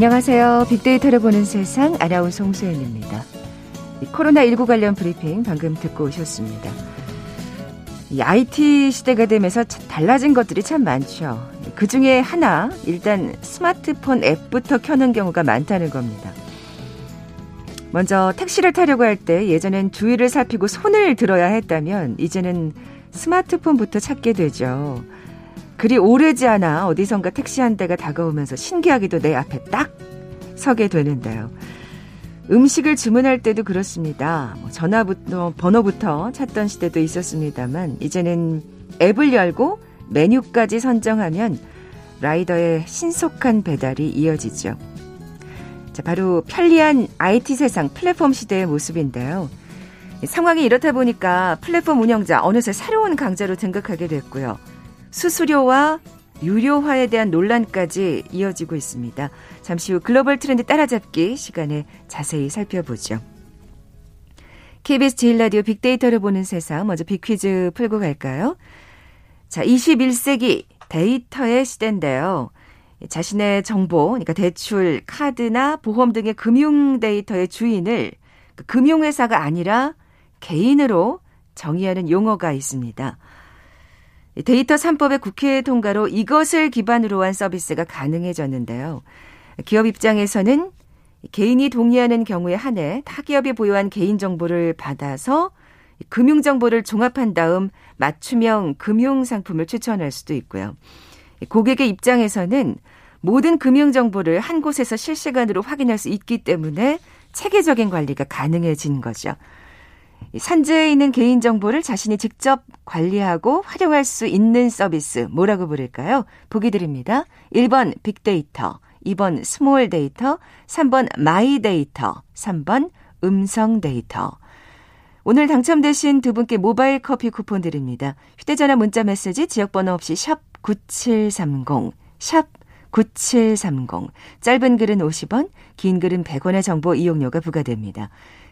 안녕하세요. 빅데이터를 보는 세상 아나운서 홍소연입니다. 코로나19 관련 브리핑 방금 듣고 오셨습니다. 이 IT 시대가 되면서 달라진 것들이 참 많죠. 그 중에 하나, 일단 스마트폰 앱부터 켜는 경우가 많다는 겁니다. 먼저 택시를 타려고 할 때 예전엔 주위를 살피고 손을 들어야 했다면 이제는 스마트폰부터 찾게 되죠. 그리 오래지 않아 어디선가 택시 한 대가 다가오면서 신기하게도 내 앞에 딱 서게 되는데요. 음식을 주문할 때도 그렇습니다. 뭐 전화부터 번호부터 찾던 시대도 있었습니다만 이제는 앱을 열고 메뉴까지 선정하면 라이더의 신속한 배달이 이어지죠. 자, 바로 편리한 IT 세상 플랫폼 시대의 모습인데요. 상황이 이렇다 보니까 플랫폼 운영자 어느새 새로운 강자로 등극하게 됐고요. 수수료와 유료화에 대한 논란까지 이어지고 있습니다. 잠시 후 글로벌 트렌드 따라잡기 시간에 자세히 살펴보죠. KBS 제일라디오 빅데이터를 보는 세상 먼저 빅퀴즈 풀고 갈까요? 자, 21세기 데이터의 시대인데요. 자신의 정보, 그러니까 대출, 카드나 보험 등의 금융 데이터의 주인을 그 금융회사가 아니라 개인으로 정의하는 용어가 있습니다. 데이터 3법의 국회 통과로 이것을 기반으로 한 서비스가 가능해졌는데요. 기업 입장에서는 개인이 동의하는 경우에 한해 타 기업이 보유한 개인 정보를 받아서 금융 정보를 종합한 다음 맞춤형 금융 상품을 추천할 수도 있고요. 고객의 입장에서는 모든 금융 정보를 한 곳에서 실시간으로 확인할 수 있기 때문에 체계적인 관리가 가능해진 거죠. 산재해 있는 개인정보를 자신이 직접 관리하고 활용할 수 있는 서비스 뭐라고 부를까요? 보기 드립니다. 1번 빅데이터, 2번 small data, 3번 마이 데이터, 3번 음성 데이터. 오늘 당첨되신 두 분께 모바일 커피 쿠폰 드립니다. 휴대전화 문자 메시지 지역번호 없이 샵 9730, 샵 9730. 짧은 글은 50원, 긴 글은 100원의 정보 이용료가 부과됩니다.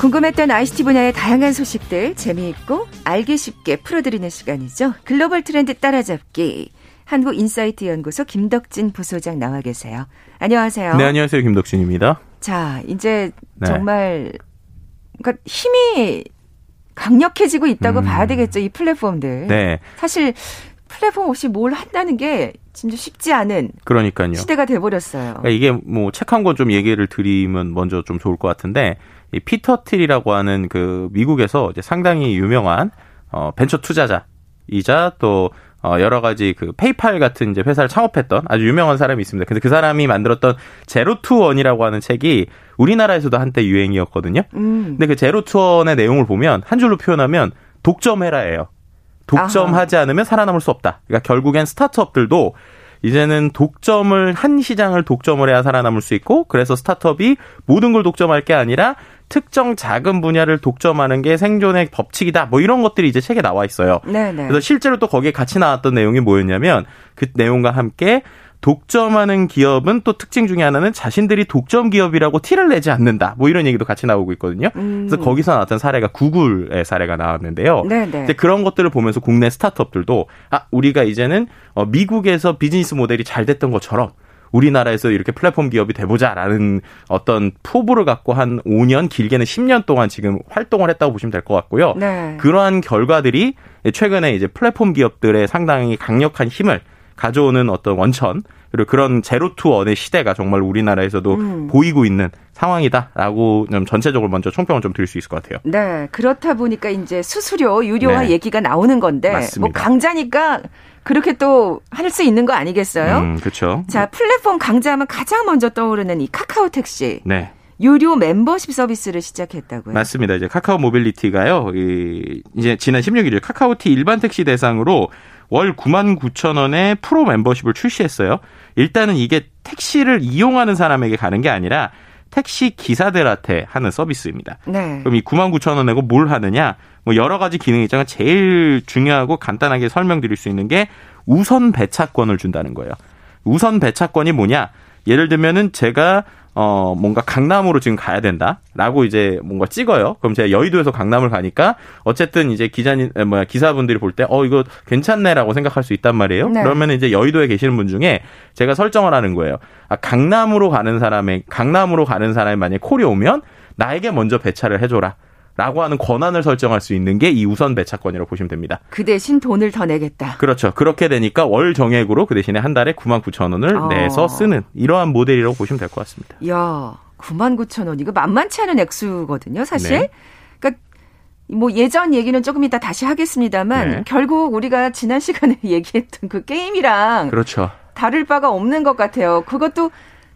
궁금했던 ICT 분야의 다양한 소식들 재미있고 알기 쉽게 풀어드리는 시간이죠. 글로벌 트렌드 따라잡기. 한국인사이트 연구소 김덕진 부소장 나와 계세요. 안녕하세요. 네, 안녕하세요. 김덕진입니다. 자, 이제 네. 정말 그러니까 힘이 강력해지고 있다고 음. 봐야 되겠죠. 이 플랫폼들. 네. 사실 플랫폼 없이 뭘 한다는 게 진짜 쉽지 않은 그러니까요. 시대가 돼 버렸어요. 그러니까 이게 뭐 책 한 권 좀 얘기를 드리면 먼저 좀 좋을 것 같은데 이 피터 틸이라고 하는 그 미국에서 이제 상당히 유명한 어 벤처 투자자이자 또 어, 여러 가지 그 페이팔 같은 이제 회사를 창업했던 아주 유명한 사람이 있습니다. 근데 그 사람이 만들었던 Zero to One이라고 하는 책이 우리나라에서도 한때 유행이었거든요. 음. 근데 그 Zero to One의 내용을 보면 한 줄로 표현하면 독점해라예요. 독점하지 아하. 않으면 살아남을 수 없다. 그러니까 결국엔 스타트업들도 이제는 독점을 한 시장을 독점을 해야 살아남을 수 있고 그래서 스타트업이 모든 걸 독점할 게 아니라 특정 작은 분야를 독점하는 게 생존의 법칙이다. 뭐 이런 것들이 이제 책에 나와 있어요. 네네. 네. 그래서 실제로 또 거기에 같이 나왔던 내용이 뭐였냐면 그 내용과 함께 독점하는 기업은 또 특징 중에 하나는 자신들이 독점 기업이라고 티를 내지 않는다. 뭐 이런 얘기도 같이 나오고 있거든요. 음. 그래서 거기서 나왔던 사례가 구글의 사례가 나왔는데요. 네네. 이제 그런 것들을 보면서 국내 스타트업들도 아 우리가 이제는 어, 미국에서 비즈니스 모델이 잘 됐던 것처럼 우리나라에서 이렇게 플랫폼 기업이 돼보자라는 어떤 포부를 갖고 한 5년 길게는 10년 동안 지금 활동을 했다고 보시면 될 것 같고요. 네. 그러한 결과들이 최근에 이제 플랫폼 기업들의 상당히 강력한 힘을 가져오는 어떤 원천 그리고 그런 Zero to One의 시대가 정말 우리나라에서도 음. 보이고 있는 상황이다라고 좀 전체적으로 먼저 총평을 좀 드릴 수 있을 것 같아요. 네, 그렇다 보니까 이제 수수료 유료화 네. 얘기가 나오는 건데 맞습니다. 뭐 강자니까 그렇게 또 할 수 있는 거 아니겠어요? 음, 그렇죠. 자, 플랫폼 강자하면 가장 먼저 떠오르는 이 카카오 택시. 네. 유료 멤버십 서비스를 시작했다고요. 맞습니다. 이제 카카오 모빌리티가요. 이 이제 지난 16일 카카오티 일반 택시 대상으로 월 9만 9천 원의 프로 멤버십을 출시했어요. 일단은 이게 택시를 이용하는 사람에게 가는 게 아니라 택시 기사들한테 하는 서비스입니다. 네. 그럼 이 9만 9천 원 내고 뭘 하느냐? 뭐 여러 가지 기능이 있지만 제일 중요하고 간단하게 설명드릴 수 있는 게 우선 배차권을 준다는 거예요. 우선 배차권이 뭐냐? 예를 들면은 제가 어, 뭔가 강남으로 지금 가야 된다 라고 이제 뭔가 찍어요. 그럼 제가 여의도에서 강남을 가니까 어쨌든 이제 기자님, 뭐야, 기사분들이 볼 때, 어, 이거 괜찮네 라고 생각할 수 있단 말이에요. 네. 그러면 이제 여의도에 계시는 분 중에 제가 설정을 하는 거예요. 아, 강남으로 가는 사람의, 강남으로 가는 사람이 만약에 콜이 오면 나에게 먼저 배차를 해줘라. 라고 하는 권한을 설정할 수 있는 게 이 우선 배차권이라고 보시면 됩니다. 그 대신 돈을 더 내겠다. 그렇죠. 그렇게 되니까 월 정액으로 그 대신에 한 달에 9만 9천 원을 어. 내서 쓰는 이러한 모델이라고 보시면 될 것 같습니다. 야, 9만 9천 원. 이거 만만치 않은 액수거든요, 사실. 네. 그러니까 뭐 예전 얘기는 조금 이따 다시 하겠습니다만 네. 결국 우리가 지난 시간에 얘기했던 그 게임이랑 그렇죠. 다를 바가 없는 것 같아요. 그것도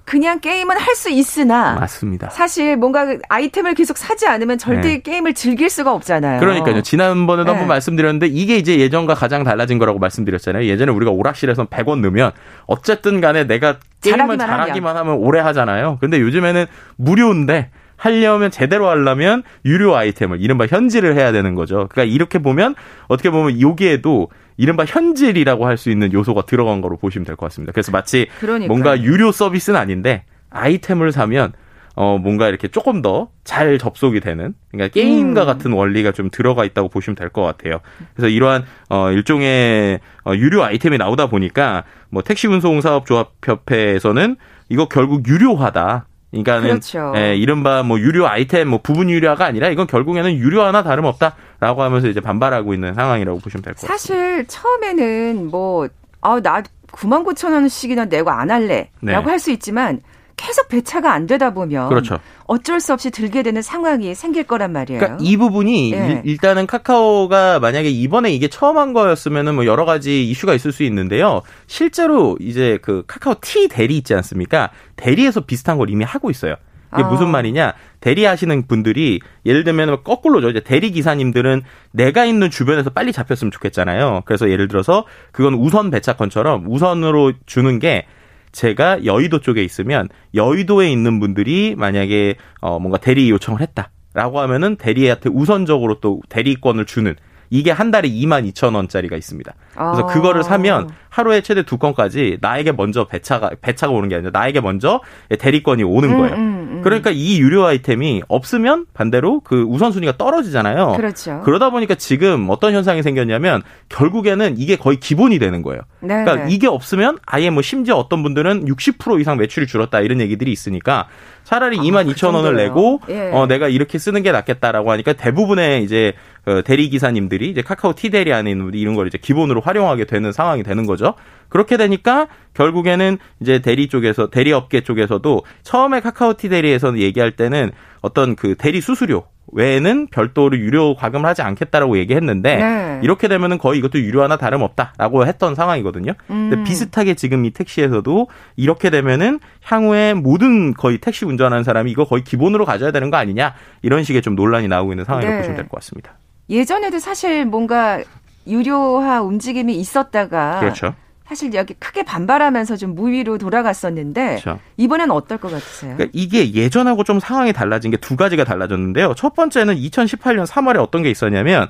그냥 게임은 할 수 있으나 맞습니다. 사실 뭔가 아이템을 계속 사지 않으면 절대 네. 게임을 즐길 수가 없잖아요. 그러니까요. 지난번에도 네. 한번 말씀드렸는데 이게 이제 예전과 가장 달라진 거라고 말씀드렸잖아요. 예전에 우리가 오락실에서 100원 넣으면 어쨌든 간에 내가 게임을 잘하기만 잘하기만 하면 오래 하잖아요. 근데 요즘에는 무료인데 하려면 제대로 하려면 유료 아이템을 이른바 현질을 해야 되는 거죠. 그러니까 이렇게 보면 어떻게 보면 여기에도 이른바 현질이라고 할 수 있는 요소가 들어간 거로 보시면 될 것 같습니다. 그래서 마치 그러니까요. 뭔가 유료 서비스는 아닌데 아이템을 사면 어 뭔가 이렇게 조금 더 잘 접속이 되는 그러니까 게임과 음. 같은 원리가 좀 들어가 있다고 보시면 될 것 같아요. 그래서 이러한 어 일종의 어 유료 아이템이 나오다 보니까 뭐 택시 운송 사업 조합 협회에서는 이거 결국 유료화다. 그러니까는 그렇죠. 예, 이른바 뭐 유료 아이템 뭐 부분 유료화가 아니라 이건 결국에는 유료화나 다름없다라고 하면서 이제 반발하고 있는 상황이라고 보시면 될 것 같습니다. 사실 처음에는 뭐, 아, 나 9만 9천 원씩이나 내고 안 할래. 네. 라고 할수 있지만 계속 배차가 안 되다 보면 그렇죠. 어쩔 수 없이 들게 되는 상황이 생길 거란 말이에요. 그러니까 이 부분이 예. 일- 일단은 카카오가 만약에 이번에 이게 처음 한 거였으면은 뭐 여러 가지 이슈가 있을 수 있는데요. 실제로 이제 그 카카오 T 대리 있지 않습니까? 대리에서 비슷한 걸 이미 하고 있어요. 이게 아. 무슨 말이냐? 대리하시는 분들이 예를 들면 거꾸로죠. 이제 대리 기사님들은 내가 있는 주변에서 빨리 잡혔으면 좋겠잖아요. 그래서 예를 들어서 그건 우선 배차권처럼 우선으로 주는 게 제가 여의도 쪽에 있으면 여의도에 있는 분들이 만약에 어 뭔가 대리 요청을 했다라고 하면은 대리한테 우선적으로 또 대리권을 주는 이게 한 달에 2만 2천 원짜리가 있습니다. 그래서 아. 그거를 사면 하루에 최대 두 건까지 나에게 먼저 배차가 배차가 오는 게 아니라 나에게 먼저 대리권이 오는 음, 거예요. 음, 음. 그러니까 이 유료 아이템이 없으면 반대로 그 우선순위가 떨어지잖아요. 그렇죠. 그러다 보니까 지금 어떤 현상이 생겼냐면 결국에는 이게 거의 기본이 되는 거예요. 네. 그러니까 이게 없으면 아예 뭐 심지어 어떤 분들은 60% 이상 매출이 줄었다 이런 얘기들이 있으니까 차라리 아, 2만 그 2천 원을? 내고 예. 어 내가 이렇게 쓰는 게 낫겠다라고 하니까 대부분의 이제 그 대리 기사님들이 이제 카카오 대리 안에 있는 이런 걸 이제 기본으로 활용하게 되는 상황이 되는 거죠. 그렇게 되니까 결국에는 이제 대리 쪽에서 대리 업계 쪽에서도 처음에 카카오 T 대리에서는 얘기할 때는 어떤 그 대리 수수료 외에는 별도로 유료 과금을 하지 않겠다라고 얘기했는데 네. 이렇게 되면은 거의 이것도 유료 하나 다름없다라고 했던 상황이거든요. 근데 음. 비슷하게 지금 이 택시에서도 이렇게 되면은 향후에 모든 거의 택시 운전하는 사람이 이거 거의 기본으로 가져야 되는 거 아니냐 이런 식의 좀 논란이 나오고 있는 상황이라고 네. 보시면 될 것 같습니다. 예전에도 사실 뭔가 유료화 움직임이 있었다가 그렇죠. 사실 여기 크게 반발하면서 좀 무위로 돌아갔었는데 그렇죠. 이번엔 어떨 것 같으세요? 그러니까 이게 예전하고 좀 상황이 달라진 게 두 가지가 달라졌는데요. 첫 번째는 2018년 3월에 어떤 게 있었냐면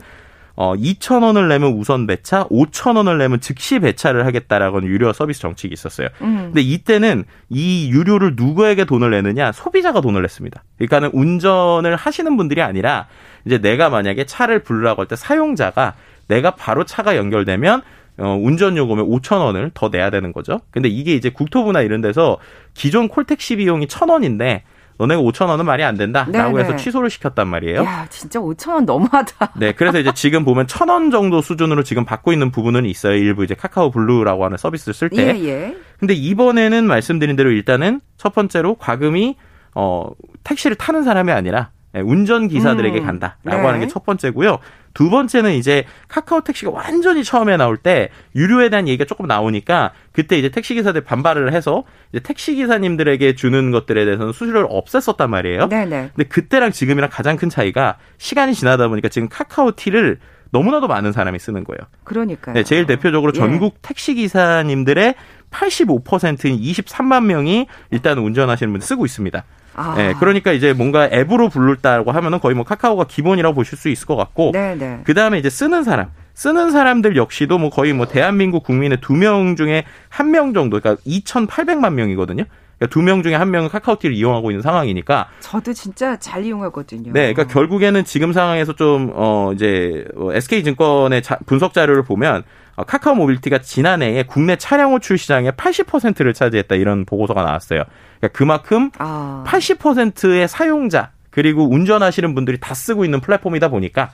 어 2,000원을 내면 우선 배차, 5,000원을 내면 즉시 배차를 하겠다라고 하는 유료 서비스 정책이 있었어요. 음. 근데 이때는 이 유료를 누구에게 돈을 내느냐? 소비자가 돈을 냈습니다. 그러니까는 운전을 하시는 분들이 아니라 이제 내가 만약에 차를 부르라고 할 때 사용자가 내가 바로 차가 연결되면 어, 운전 요금에 5천 원을 더 내야 되는 거죠. 근데 이게 이제 국토부나 이런 데서 기존 콜택시 비용이 천 원인데 너네가 5천 원은 말이 안 된다라고 네네. 해서 취소를 시켰단 말이에요. 야, 진짜 5천 원 너무하다. 네, 그래서 이제 지금 보면 천 원 정도 수준으로 지금 받고 있는 부분은 있어요. 일부 이제 카카오 블루라고 하는 서비스를 쓸 때. 예, 예. 근데 이번에는 말씀드린 대로 일단은 첫 번째로 과금이 어 택시를 타는 사람이 아니라 예, 운전 기사들에게 음, 간다라고 네. 하는 게 첫 번째고요. 두 번째는 이제 카카오 택시가 완전히 처음에 나올 때 유료에 대한 얘기가 조금 나오니까 그때 이제 택시 기사들 반발을 해서 이제 택시 기사님들에게 주는 것들에 대해서는 수수료를 없앴었단 말이에요. 네, 네. 근데 그때랑 지금이랑 가장 큰 차이가 시간이 지나다 보니까 지금 카카오 티를 너무나도 많은 사람이 쓰는 거예요. 그러니까요. 네, 제일 대표적으로 예. 전국 택시 기사님들의 85%인 23만 명이 일단 운전하시는 분들 쓰고 있습니다. 아. 네, 그러니까 이제 뭔가 앱으로 부를다고 하면은 거의 뭐 카카오가 기본이라고 보실 수 있을 것 같고, 네, 네. 그 다음에 이제 쓰는 사람. 쓰는 사람들 역시도 뭐 거의 뭐 대한민국 국민의 두 명 중에 한 명 정도, 그러니까 2,800만 명이거든요. 그러니까 두 명 중에 한 명은 카카오티를 이용하고 있는 상황이니까. 저도 진짜 잘 이용하거든요. 네, 그러니까 결국에는 지금 상황에서 좀 어 이제 SK증권의 자, 분석 자료를 보면 어, 카카오 모빌티가 지난해에 국내 차량 호출 시장의 80%를 차지했다 이런 보고서가 나왔어요. 그러니까 그만큼 아. 80%의 사용자 그리고 운전하시는 분들이 다 쓰고 있는 플랫폼이다 보니까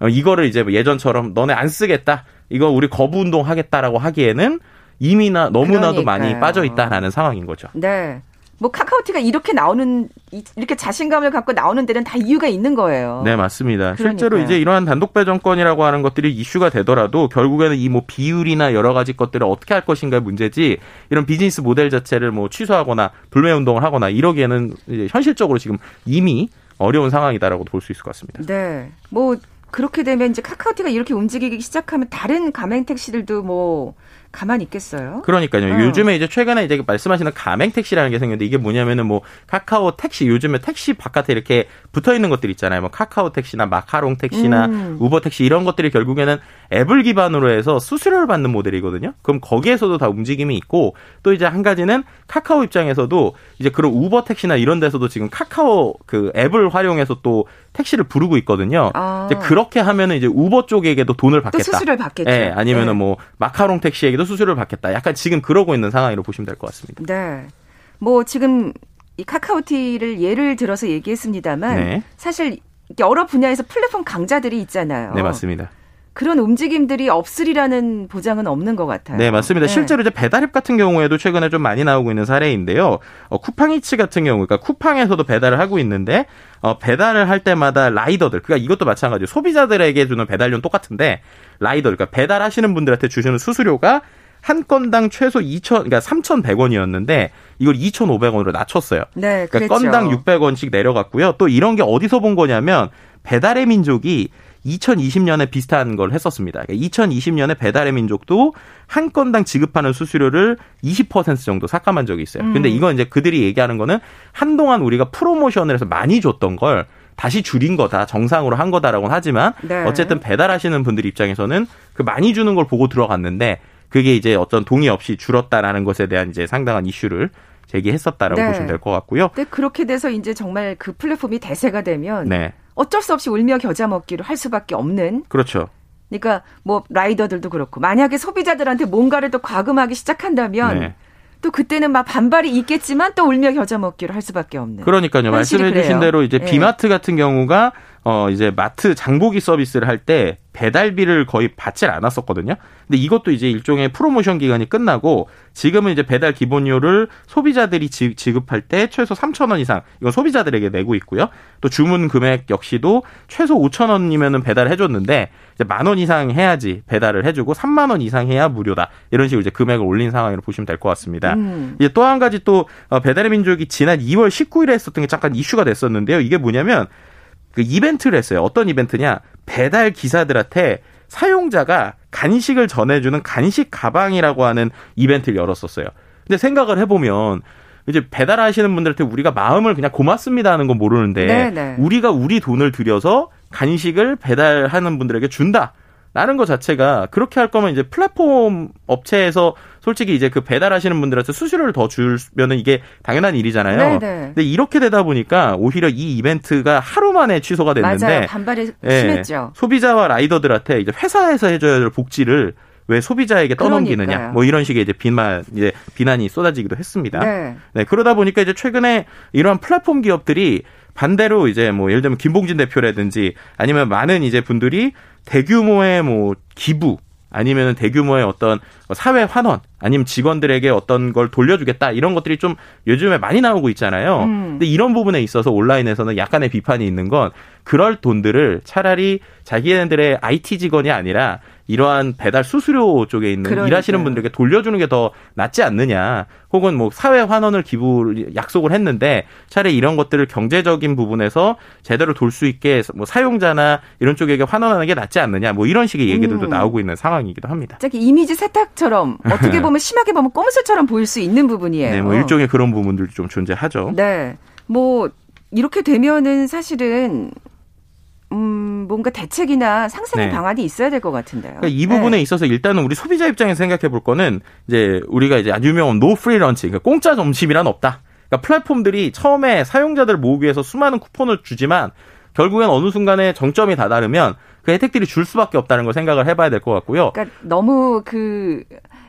어, 이거를 이제 예전처럼 너네 안 쓰겠다. 이거 우리 거부 운동 하겠다라고 하기에는 이미나 너무나도 그러니까요. 많이 빠져 있다라는 상황인 거죠. 네. 뭐 카카오티가 이렇게 나오는 이렇게 자신감을 갖고 나오는 데는 다 이유가 있는 거예요. 네, 맞습니다. 그러니까요. 실제로 이제 이러한 단독 배정권이라고 하는 것들이 이슈가 되더라도 결국에는 이 뭐 비율이나 여러 가지 것들을 어떻게 할 것인가 문제지 이런 비즈니스 모델 자체를 뭐 취소하거나 불매 운동을 하거나 이러기에는 현실적으로 지금 이미 어려운 상황이다라고 볼 수 있을 것 같습니다. 네. 뭐 그렇게 되면 이제 카카오티가 이렇게 움직이기 시작하면 다른 가맹 택시들도 뭐 가만히 있겠어요? 그러니까요. 어. 요즘에 이제 최근에 이제 말씀하시는 가맹 택시라는 게 생겼는데 이게 뭐냐면은 뭐 카카오 택시 요즘에 택시 바깥에 이렇게 붙어 있는 것들 있잖아요. 뭐 카카오 택시나 마카롱 택시나 음. 우버 택시 이런 것들이 결국에는 앱을 기반으로 해서 수수료를 받는 모델이거든요. 그럼 거기에서도 다 움직임이 있고 또 이제 한 가지는 카카오 입장에서도 이제 그런 우버 택시나 이런 데서도 지금 카카오 그 앱을 활용해서 또 택시를 부르고 있거든요. 아. 이제 그렇게 하면은 이제 우버 쪽에게도 돈을 받겠다. 또 수수료를 받겠죠. 네, 아니면은 네. 뭐 마카롱 택시에게도 수수료를 받겠다. 약간 지금 그러고 있는 상황으로 보시면 될 것 같습니다. 네. 뭐 지금 이 카카오티를 예를 들어서 얘기했습니다만 네. 사실 여러 분야에서 플랫폼 강자들이 있잖아요. 네, 맞습니다. 그런 움직임들이 없으리라는 보장은 없는 것 같아요. 네, 맞습니다. 네. 실제로 이제 배달앱 같은 경우에도 최근에 좀 많이 나오고 있는 사례인데요. 어, 쿠팡이츠 같은 경우, 그러니까 쿠팡에서도 배달을 하고 있는데, 어, 배달을 할 때마다 라이더들, 그러니까 이것도 마찬가지로 소비자들에게 주는 배달료는 똑같은데, 라이더, 그러니까 배달하시는 분들한테 주시는 수수료가 한 건당 최소 2천, 그러니까 3,100원이었는데 이걸 2,500원으로 낮췄어요. 네, 그러니까 건당 600원씩 내려갔고요. 또 이런 게 어디서 본 거냐면 배달의 민족이 2020년에 비슷한 걸 했었습니다. 그러니까 2020년에 배달의 민족도 한 건당 지급하는 수수료를 20% 정도 삭감한 적이 있어요. 음. 근데 이건 이제 그들이 얘기하는 거는 한동안 우리가 프로모션을 해서 많이 줬던 걸 다시 줄인 거다 정상으로 한 거다라고는 하지만 네. 어쨌든 배달하시는 분들 입장에서는 그 많이 주는 걸 보고 들어갔는데 그게 이제 어떤 동의 없이 줄었다라는 것에 대한 이제 상당한 이슈를 제기했었다라고 네. 보시면 될 것 같고요. 근데 그렇게 돼서 이제 정말 그 플랫폼이 대세가 되면 네. 어쩔 수 없이 울며 겨자 먹기로 할 수밖에 없는. 그렇죠. 그러니까 뭐 라이더들도 그렇고 만약에 소비자들한테 뭔가를 또 과금하기 시작한다면 네. 또 그때는 막 반발이 있겠지만 또 울며 겨자 먹기로 할 수밖에 없는. 그러니까요. 말씀해 주신 대로 이제 네. 비마트 같은 경우가 어 이제 마트 장보기 서비스를 할때 배달비를 거의 받질 않았었거든요. 근데 이것도 이제 일종의 프로모션 기간이 끝나고 지금은 이제 배달 기본료를 소비자들이 지급할 때 최소 3천 원 이상 이건 소비자들에게 내고 있고요. 또 주문 금액 역시도 최소 5천 원이면은 배달해 줬는데 이제 만 원 이상 해야지 배달을 해주고 3만 원 이상 해야 무료다 이런 식으로 이제 금액을 올린 상황으로 보시면 될 것 같습니다. 음. 이제 또 한 가지 또 어, 배달의 민족이 지난 2월 19일에 했었던 게 잠깐 이슈가 됐었는데요. 이게 뭐냐면 그 이벤트를 했어요. 어떤 이벤트냐? 배달 기사들한테 사용자가 간식을 전해주는 간식 가방이라고 하는 이벤트를 열었었어요. 근데 생각을 해보면 이제 배달하시는 분들한테 우리가 마음을 그냥 고맙습니다 하는 건 모르는데 네네. 네. 우리가 우리 돈을 들여서 간식을 배달하는 분들에게 준다. 라는 것 자체가 그렇게 할 거면 이제 플랫폼 업체에서 솔직히 이제 그 배달하시는 분들한테 수수료를 더 주면은 이게 당연한 일이잖아요. 네네. 네. 근데 이렇게 되다 보니까 오히려 이 이벤트가 하루 만에 취소가 됐는데 맞아요. 반발이 예, 심했죠. 소비자와 라이더들한테 이제 회사에서 해줘야 될 복지를 왜 소비자에게 떠넘기느냐 그러니까요. 뭐 이런 식의 이제 비만 이제 비난이 쏟아지기도 했습니다. 네. 네. 그러다 보니까 이제 최근에 이러한 플랫폼 기업들이 반대로 이제 뭐 예를 들면 김봉진 대표라든지 아니면 많은 이제 분들이 대규모의 뭐 기부 아니면 대규모의 어떤 사회 환원 아니면 직원들에게 어떤 걸 돌려주겠다 이런 것들이 좀 요즘에 많이 나오고 있잖아요. 음. 근데 이런 부분에 있어서 온라인에서는 약간의 비판이 있는 건 그럴 돈들을 차라리 자기네들의 IT 직원이 아니라 이러한 배달 수수료 쪽에 있는 그러니까요. 일하시는 분들에게 돌려주는 게 더 낫지 않느냐. 혹은 뭐 사회 환원을 기부 약속을 했는데 차라리 이런 것들을 경제적인 부분에서 제대로 돌 수 있게 뭐 사용자나 이런 쪽에게 환원하는 게 낫지 않느냐. 뭐 이런 식의 얘기들도 음. 나오고 있는 상황이기도 합니다. 저기 이미지 세탁처럼 어떻게 보면 심하게 보면 꼼수처럼 보일 수 있는 부분이에요. 네, 뭐 일종의 그런 부분들도 좀 존재하죠. 네. 뭐 이렇게 되면은 사실은 음, 뭔가 대책이나 상생의 네. 방안이 있어야 될 것 같은데요. 그러니까 이 부분에 네. 있어서 일단은 우리 소비자 입장에서 생각해 볼 거는 이제 우리가 이제 아주 유명한 no free lunch, 그러니까 공짜 점심이란 없다. 그러니까 플랫폼들이 처음에 사용자들을 모으기 위해서 수많은 쿠폰을 주지만 결국엔 어느 순간에 정점이 다다르면 그 혜택들이 줄 수밖에 없다는 걸 생각을 해봐야 될 것 같고요. 그러니까 너무 그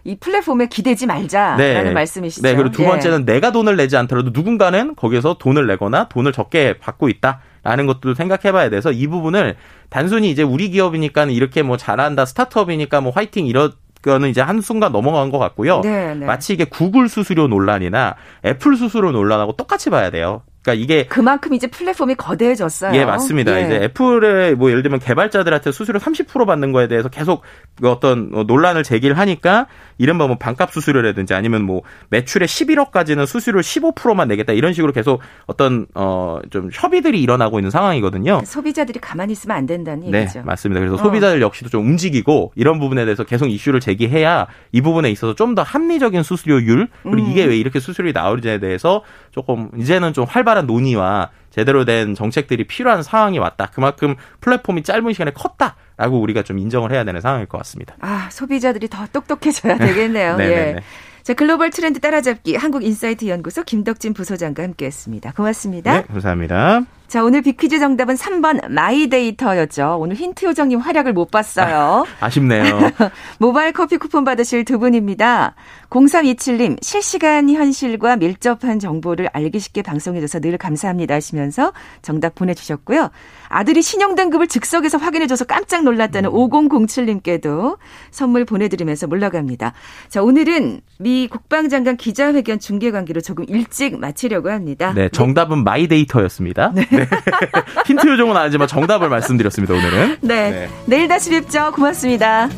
이 플랫폼에 기대지 말자라는 네. 말씀이시죠. 네. 그리고 두 번째는 예. 내가 돈을 내지 않더라도 누군가는 거기서 돈을 내거나 돈을 적게 받고 있다. 라는 것도 생각해 봐야 돼서 이 부분을 단순히 이제 우리 기업이니까 이렇게 뭐 잘한다, 스타트업이니까 뭐 화이팅 이런 거는 이제 한순간 넘어간 것 같고요. 네, 네. 마치 이게 구글 수수료 논란이나 애플 수수료 논란하고 똑같이 봐야 돼요. 그러니까 이게 그만큼 이제 플랫폼이 거대해졌어요. 예, 맞습니다. 예. 이제 애플의 뭐 예를 들면 개발자들한테 수수료 30% 받는 거에 대해서 계속 그 어떤 뭐 논란을 제기를 하니까 이른바 뭐 반값 수수료라든지 아니면 뭐 매출의 11억까지는 수수료 15%만 내겠다 이런 식으로 계속 어떤 어 좀 협의들이 일어나고 있는 상황이거든요. 소비자들이 가만히 있으면 안 된다는 네, 얘기죠. 네, 맞습니다. 그래서 어. 소비자들 역시도 좀 움직이고 이런 부분에 대해서 계속 이슈를 제기해야 이 부분에 있어서 좀 더 합리적인 수수료율 그리고 음. 이게 왜 이렇게 수수료가 나오는지에 대해서 조금 이제는 좀 활발 한 논의와 제대로 된 정책들이 필요한 상황이 왔다. 그만큼 플랫폼이 짧은 시간에 컸다라고 우리가 좀 인정을 해야 되는 상황일 것 같습니다. 아, 소비자들이 더 똑똑해져야 되겠네요. 네, 네, 예. 네. 자, 글로벌 트렌드 따라잡기 한국인사이트 연구소 김덕진 부소장과 함께했습니다. 고맙습니다. 네, 감사합니다. 자, 오늘 비퀴즈 정답은 3번 마이데이터였죠. 오늘 힌트 요정님 활약을 못 봤어요. 아, 쉽네요 모바일 커피 쿠폰 받으실 두 분입니다. 0327님, 실시간 현실과 밀접한 정보를 알기 쉽게 방송해줘서 늘 감사합니다 하시면서 정답 보내주셨고요. 아들이 신용등급을 즉석에서 확인해줘서 깜짝 놀랐다는 음. 5007님께도 선물 보내드리면서 물러갑니다. 자, 오늘은 미 국방장관 기자회견 중계 관계로 조금 일찍 마치려고 합니다. 네, 정답은 네. 마이데이터였습니다. 네. 네. 힌트 요정은 아니지만 정답을 말씀드렸습니다, 오늘은. 네. 네. 내일 다시 뵙죠. 고맙습니다.